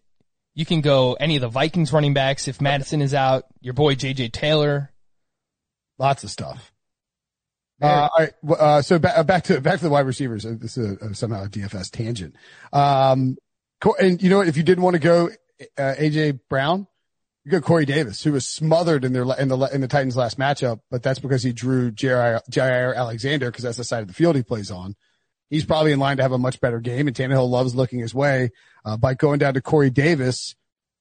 you can go any of the Vikings running backs if Mattison is out, your boy JJ Taylor. Lots of stuff. Uh, all right. Uh, so back, uh, back to, back to the wide receivers. Uh, this is a, somehow a DFS tangent. Um, and you know what? If you didn't want to go, uh, AJ Brown, you go Corey Davis, who was smothered in their, in the, in the Titans last matchup, but that's because he drew Jaire Alexander because that's the side of the field he plays on. He's probably in line to have a much better game and Tannehill loves looking his way, uh, by going down to Corey Davis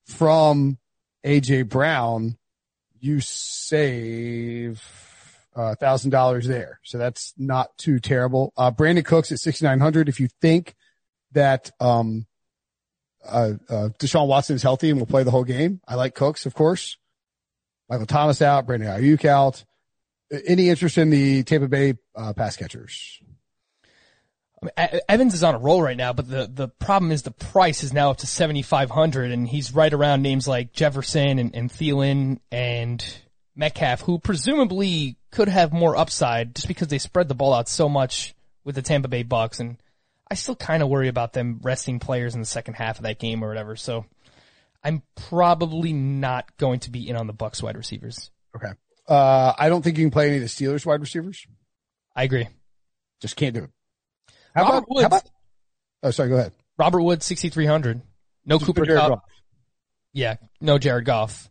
from AJ Brown. You save uh, thousand dollars there. So that's not too terrible. Uh, Brandin Cooks at 6,900. If you think that, um, uh, uh, Deshaun Watson is healthy and will play the whole game, I like Cooks, of course. Michael Thomas out, Brandon Aiyuk out. Any interest in the Tampa Bay, uh, pass catchers? I mean, Evans is on a roll right now, but the, the problem is the price is now up to 7,500 and he's right around names like Jefferson and, and Thielen and Metcalf, who presumably could have more upside just because they spread the ball out so much with the Tampa Bay Bucs. And I still kind of worry about them resting players in the second half of that game or whatever. So I'm probably not going to be in on the Bucs wide receivers. Okay. Uh, I don't think you can play any of the Steelers wide receivers. I agree. Just can't do it. How Robert about, Woods. How about, oh, sorry. Go ahead. Robert Woods, 6,300. No Cooper Kupp. Goff. Yeah. No Jared Goff.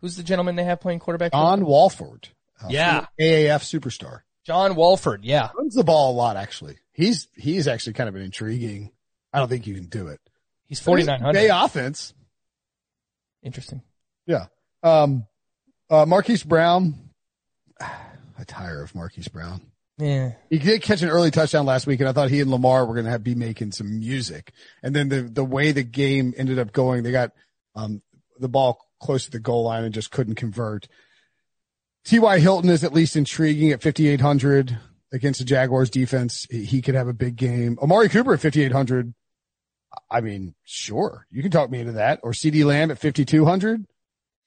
Who's the gentleman they have playing quarterback? John Wolford. Uh, yeah. AAF superstar. John Wolford. Yeah. Runs the ball a lot, actually. He's, he's actually kind of an intriguing. I don't think you can do it. He's 4,900. Bay offense. Interesting. Yeah. Um, uh, Marquise Brown. I tire of Marquise Brown. Yeah. He did catch an early touchdown last week and I thought he and Lamar were going to be making some music. And then the, the way the game ended up going, they got, um, the ball close to the goal line and just couldn't convert. T.Y. Hilton is at least intriguing at 5,800 against the Jaguars defense. He could have a big game. Amari Cooper at 5,800. I mean, sure. You can talk me into that or CeeDee Lamb at 5,200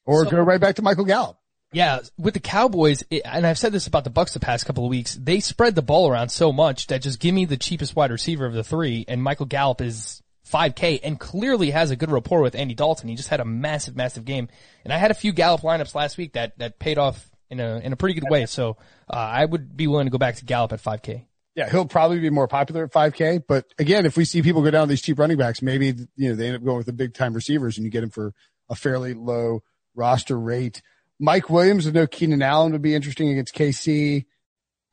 or so, go right back to Michael Gallup. Yeah. With the Cowboys, and I've said this about the Bucs the past couple of weeks, they spread the ball around so much that just give me the cheapest wide receiver of the three and Michael Gallup is 5K and clearly has a good rapport with Andy Dalton. He just had a massive, massive game. And I had a few Gallup lineups last week that, that paid off in a, in a pretty good way. So, uh, I would be willing to go back to Gallup at 5K. Yeah, he'll probably be more popular at 5K. But again, if we see people go down these cheap running backs, maybe, you know, they end up going with the big time receivers and you get them for a fairly low roster rate. Mike Williams, I know Keenan Allen would be interesting against KC.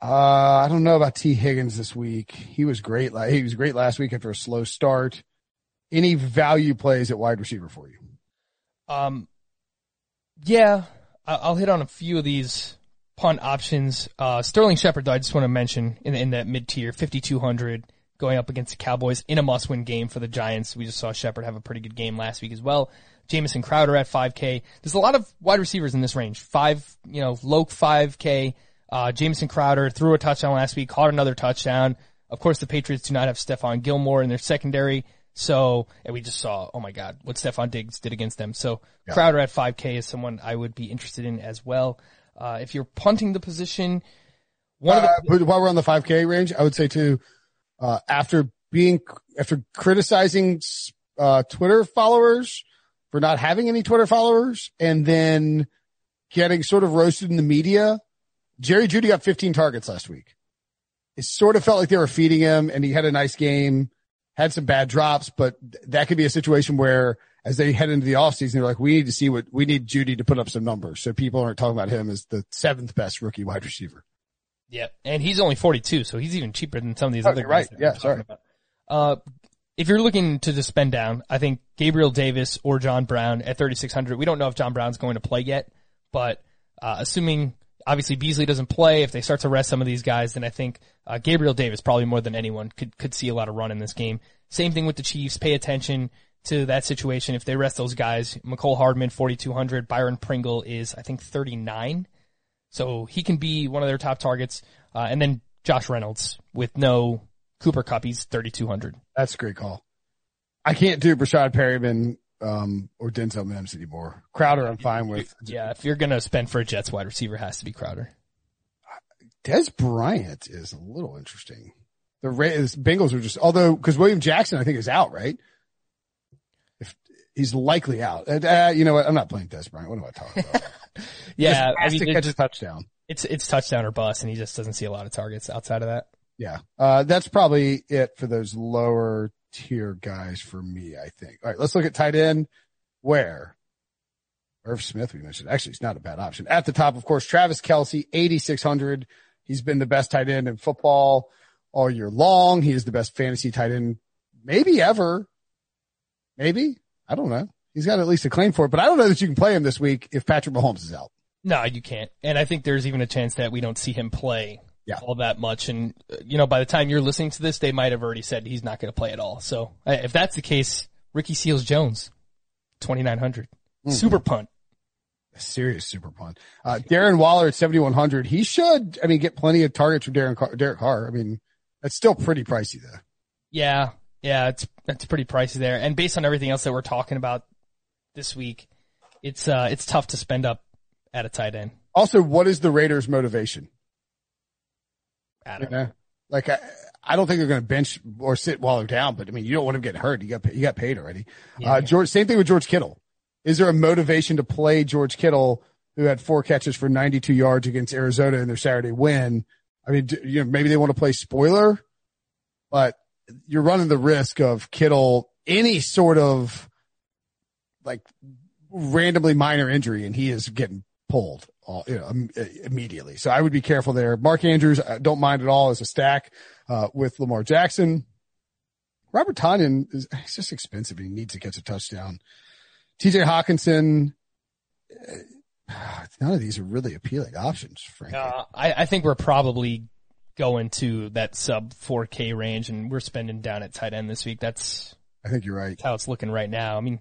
Uh, I don't know about Tee Higgins this week. He was great. He was great last week after a slow start any value plays at wide receiver for you? Um, yeah, I'll hit on a few of these punt options. Uh, Sterling Shepard, though, I just want to mention in, in that mid tier, 5,200. going up against the Cowboys in a must-win game for the Giants. We just saw Shepard have a pretty good game last week as well. Jamison Crowder at 5K. There's a lot of wide receivers in this range. Five, you know, low 5K. Uh, Jamison Crowder threw a touchdown last week, caught another touchdown. Of course, the Patriots do not have Stephon Gilmore in their secondary. So, and we just saw, oh my God, what Stefon Diggs did against them. So yeah. Crowder at 5K is someone I would be interested in as well. Uh, if you're punting the position, one uh, of the, while we're on the 5K range, I would say too, uh, after being, after criticizing, uh, Twitter followers for not having any Twitter followers and then getting sort of roasted in the media, Jerry Jeudy got 15 targets last week. It sort of felt like they were feeding him and he had a nice game, had some bad drops, but that could be a situation where as they head into the offseason, they're like, we need to see what we need Jeudy to put up some numbers. So people aren't talking about him as the seventh best rookie wide receiver. Yeah. And he's only 42, so he's even cheaper than some of these oh, other guys. Right. Yeah. Sorry. About. Uh, if you're looking to just spend down, I think Gabriel Davis or John Brown at 3,600. We don't know if John Brown's going to play yet, but, uh, assuming obviously Beasley doesn't play, if they start to rest some of these guys, then I think, uh, Gabriel Davis probably more than anyone could, could see a lot of run in this game. Same thing with the Chiefs. Pay attention to that situation. If they rest those guys, Mecole Hardman, 4,200. Byron Pringle is, I think, 39. So he can be one of their top targets. Uh, and then Josh Reynolds with no Cooper Kupp, he's 3,200. That's a great call. I can't do Breshad Perriman, um, or Denzel Mims anymore. Crowder, I'm fine with. Yeah. If you're going to spend for a Jets wide receiver, has to be Crowder. Dez Bryant is a little interesting. The Bengals are just, although, cause William Jackson, I think is out, right? If he's likely out. Uh, you know what? I'm not playing Dez Bryant. What am I talking about? yeah, I mean, to catch a touchdown. It's it's touchdown or bust, and he just doesn't see a lot of targets outside of that. Yeah, uh, that's probably it for those lower tier guys for me. I think. All right, let's look at tight end. Where Irv Smith we mentioned. Actually, it's not a bad option. At the top, of course, Travis Kelce, 8,600. He's been the best tight end in football all year long. He is the best fantasy tight end maybe ever. Maybe. I don't know. He's got at least a claim for it, but I don't know that you can play him this week if Patrick Mahomes is out. No, you can't. And I think there's even a chance that we don't see him play yeah. all that much. And, uh, you know, by the time you're listening to this, they might have already said he's not going to play at all. So if that's the case, Ricky Seals Jones, 2,900. Mm-hmm. Super punt. A serious super punt. Uh, Darren Waller at 7,100. He should, I mean, get plenty of targets from Darren Car- Derek Carr. I mean, that's still pretty pricey though. Yeah. Yeah, it's it's pretty pricey there. And based on everything else that we're talking about this week, it's uh it's tough to spend up at a tight end. Also, what is the Raiders' motivation? I don't know. Like I, I don't think they're going to bench or sit Waller down, but I mean, you don't want him getting hurt. You got you got paid already. Yeah. Uh, George, same thing with George Kittle. Is there a motivation to play George Kittle, who had four catches for 92 yards against Arizona in their Saturday win? I mean, you know, maybe they want to play spoiler, but you're running the risk of Kittle any sort of like randomly minor injury and he is getting pulled all, you know, immediately. So I would be careful there. Mark Andrews, I don't mind at all as a stack, uh, with Lamar Jackson. Robert Tonyan is he's just expensive. He needs to catch a touchdown. TJ Hockenson, uh, none of these are really appealing options, frankly. Uh, I, I think we're probably going to that sub 4K range, and we're spending down at tight end this week. That's I think you're right. how it's looking right now. I mean,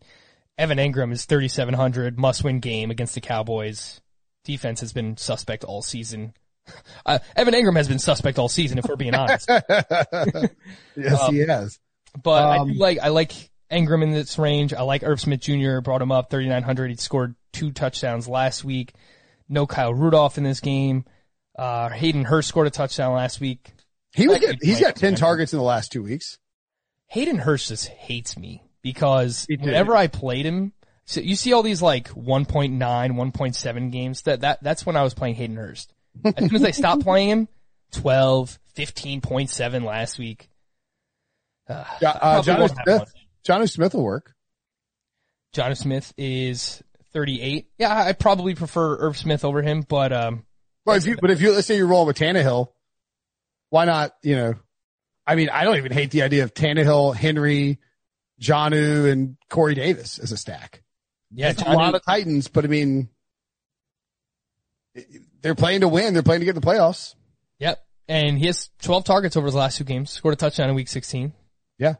Evan Engram is 3,700 must win game against the Cowboys. Defense has been suspect all season. Uh, Evan Engram has been suspect all season, if we're being honest. yes, um, he has. But um, I do like I like Engram in this range. I like Irv Smith Jr. Brought him up 3,900. He scored two touchdowns last week. No Kyle Rudolph in this game. Uh, Hayden Hurst scored a touchdown last week. He was he's got 10 targets in the last two weeks. Hayden Hurst just hates me because whenever I played him, so you see all these like 1.9, 1.7 games that, that, that's when I was playing Hayden Hurst. As soon as I stopped playing him, 12, 15.7 last week. Uh, uh, John Smith, Smith will work. Jonnu Smith is 38. Yeah, I probably prefer Irv Smith over him, but, um, but if you, but if you, let's say you roll rolling with Tannehill, why not, you know, I mean, I don't even hate the idea of Tannehill, Henry, Jonnu, and Corey Davis as a stack. Yeah, it's a lot of Titans, but I mean, they're playing to win. They're playing to get the playoffs. Yep. And he has 12 targets over his last two games. Scored a touchdown in week 16. Yeah.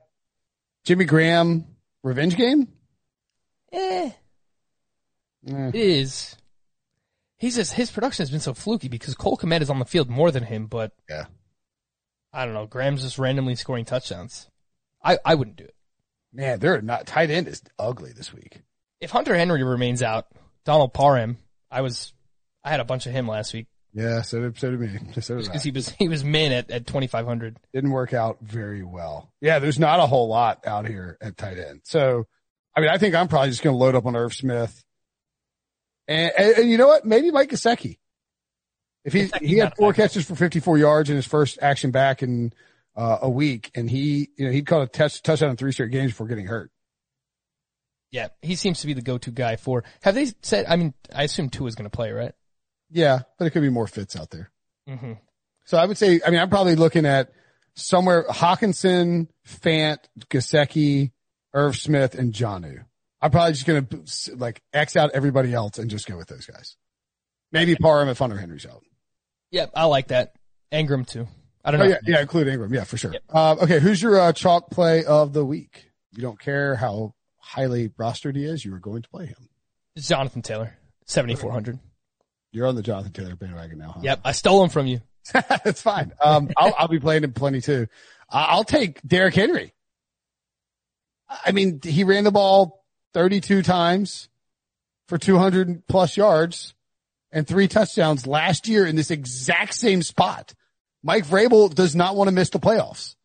Jimmy Graham revenge game? Eh. Eh. It is. He's just, his production has been so fluky because Cole Kmet is on the field more than him, but Yeah. I don't know. Graham's just randomly scoring touchdowns. I, I wouldn't do it. Man, they're not tight end is ugly this week. If Hunter Henry remains out, Donald Parham, I was, I had a bunch of him last week Yeah, so did, so did me. So did because he was, he was min at, at 2,500. Didn't work out very well. Yeah, there's not a whole lot out here at tight end. So, I mean, I think I'm probably just going to load up on Irv Smith. And, and, and you know what? Maybe Mike Gesicki. If he, Gesicki he had four catches for 54 yards in his first action back in uh, a week, and he, you know, he'd caught a touch, touchdown in three straight games before getting hurt. Yeah, he seems to be the go-to guy for, have they said, I mean, I assume Tua is going to play, right? Yeah, but it could be more fits out there. Mm-hmm. So I would say, I mean, I'm probably looking at somewhere Hockenson, Fant, Gesicki, Irv Smith, and Jonnu. I'm probably just going to like X out everybody else and just go with those guys. Maybe Parham if Hunter Henry's out. Yeah, I like that. Engram too. I don't Oh know. yeah, yeah, include Engram. Yeah, for sure. Uh, okay. Who's your uh, chalk play of the week? You don't care how highly rostered he is. You are going to play him. It's Jonathan Taylor, 7,400. You're on the Jonathan Taylor bandwagon now, huh? Yep, I stole him from you. That's fine. Um, I'll, I'll be playing him plenty too. I'll take Derrick Henry. I mean, he ran the ball 32 times for 200 plus yards and three touchdowns last year in this exact same spot. Mike Vrabel does not want to miss the playoffs.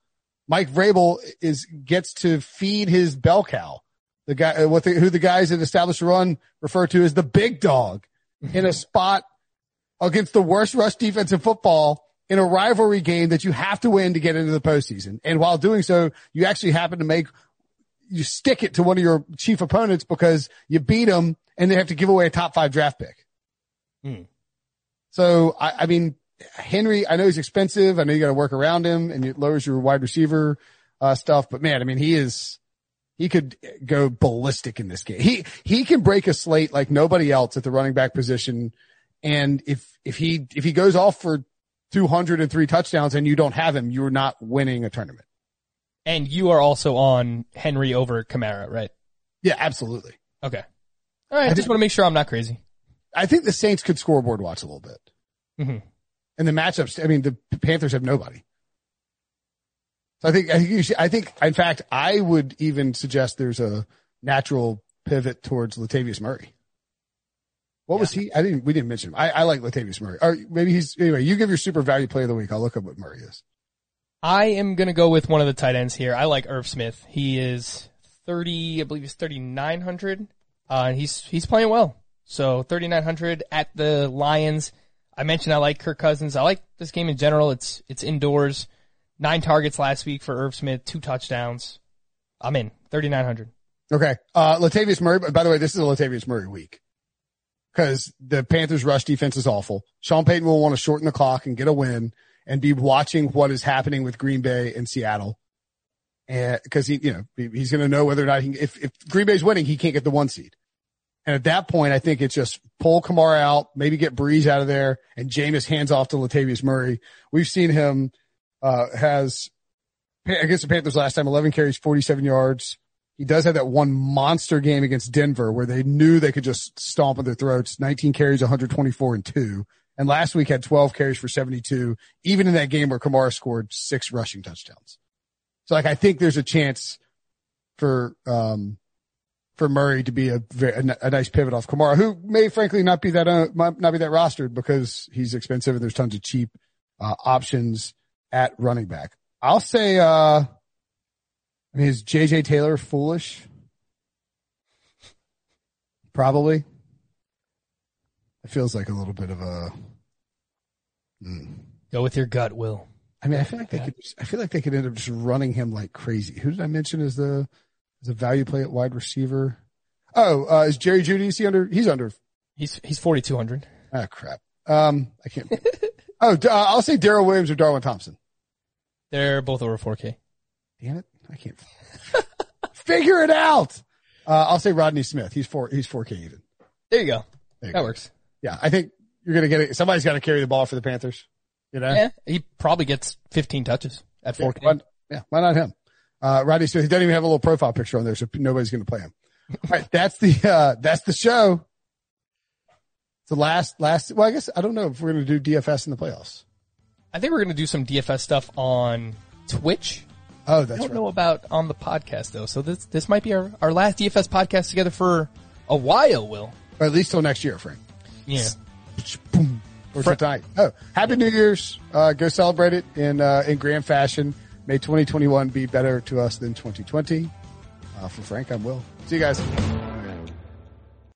Mike Vrabel is, gets to feed his bell cow. The guy, uh, what the, who the guys that established the run refer to as the big dog in a spot against the worst rush defense in football in a rivalry game that you have to win to get into the postseason. And while doing so, you actually happen to make, you stick it to one of your chief opponents because you beat them and they have to give away a top five draft pick. Hmm. So, I, I mean, Henry, I know he's expensive. I know you got to work around him and it lowers your wide receiver, uh, stuff, but man, I mean, he is, he could go ballistic in this game. He, he can break a slate like nobody else at the running back position. And if, if he, if he goes off for 203 touchdowns and you don't have him, you're not winning a tournament. And you are also on Henry over Kamara, right? Yeah, absolutely. Okay. All right. I I just think- want to make sure I'm not crazy. I think the Saints could scoreboard watch a little bit. Mhm. And the matchups, I mean, the Panthers have nobody. So I think, I think you should, I think, in fact, I would even suggest there's a natural pivot towards Latavius Murray. What was he? I didn't, we didn't mention him. I, I like Latavius Murray. Or maybe he's, anyway, you give your super value play of the week. I'll look up what Murray is. I am going to go with one of the tight ends here. I like Irv Smith. He is 30, I believe he's 3,900. Uh, he's, he's playing well. So 3,900 at the Lions. I mentioned I like Kirk Cousins. I like this game in general. It's, it's indoors. Nine targets last week for Irv Smith, two touchdowns. I'm in 3,900. Okay. Uh, Latavius Murray, by the way, this is a Latavius Murray week because the Panthers rush defense is awful. Sean Payton will want to shorten the clock and get a win and be watching what is happening with Green Bay and Seattle. And cause he, you know, he's going to know whether or not he, if, if Green Bay's winning, he can't get the one seed. And at that point, I think it's just pull Kamara out, maybe get Brees out of there and Jameis hands off to Latavius Murray. We've seen him, uh, has against the Panthers last time, 11 carries, 47 yards. He does have that one monster game against Denver where they knew they could just stomp on their throats. 19 carries, 124 and two. And last week had 12 carries for 72, even in that game where Kamara scored six rushing touchdowns. So like, I think there's a chance for, um, for Murray to be a, a, nice pivot off Kamara, who may frankly not be that, uh, not be that rostered because he's expensive and there's tons of cheap, uh, options at running back. I'll say, uh, I mean, is JJ Taylor foolish? Probably. It feels like a little bit of a. Hmm. Go with your gut, Will. I mean, I feel like they could. I feel like they could end up just running him like crazy. Who did I mention as the as a value play at wide receiver? Oh, uh, is Jerry Jeudy? Is he under? He's under. He's, he's 4,200. Ah, crap. Um, I can't. Oh, uh, I'll say Darrel Williams or Darwin Thompson. They're both over 4K. Damn it, I can't figure it out. Uh, I'll say Rodney Smith. He's four. He's four K even. There you go. There you That go. works. Yeah, I think you're gonna get it. Somebody's got to carry the ball for the Panthers. You know, Yeah, he probably gets 15 touches at 4K. why, yeah, why not him? Uh, Rodney Smith, he doesn't even have a little profile picture on there, so nobody's going to play him. All right, that's the uh, that's the show. The last last. Well, I guess I don't know if we're going to do DFS in the playoffs. I think we're going to do some DFS stuff on Twitch. Oh, that's I don't right. know about on the podcast though. So this this might be our, our last DFS podcast together for a while, Will. Or at least till next year, Frank. Yeah. Boom. Or till tonight. Oh, happy New Year's! Uh, go celebrate it in uh, in grand fashion. May 2021 be better to us than 2020. Uh, for Frank, I'm Will. See you guys.